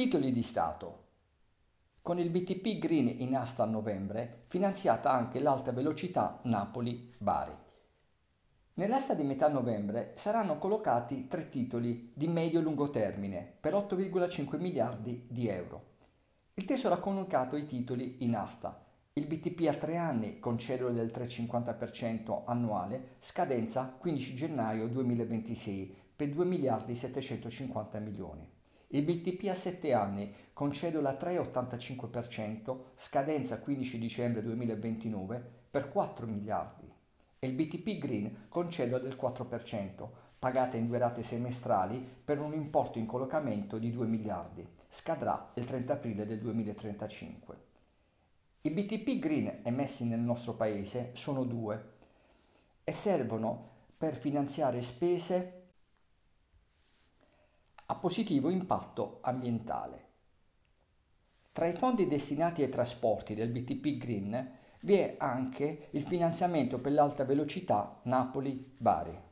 Titoli di Stato. Con il BTP Green in asta a novembre, finanziata anche l'alta velocità Napoli-Bari. Nell'asta di metà novembre saranno collocati tre titoli di medio-lungo termine per 8,5 miliardi di euro. Il Tesoro ha comunicato i titoli in asta. Il BTP a tre anni con cedole del 3,50% annuale, scadenza 15 gennaio 2026 per 2 miliardi 750 milioni. Il BTP a 7 anni con cedola 3,85%, scadenza 15 dicembre 2029 per 4 miliardi. E il BTP Green con cedola del 4%, pagata in due rate semestrali per un importo in collocamento di 2 miliardi. Scadrà il 30 aprile del 2035. I BTP Green emessi nel nostro paese sono due e servono per finanziare spese positivo impatto ambientale. Tra i fondi destinati ai trasporti del BTP Green vi è anche il finanziamento per l'alta velocità Napoli-Bari.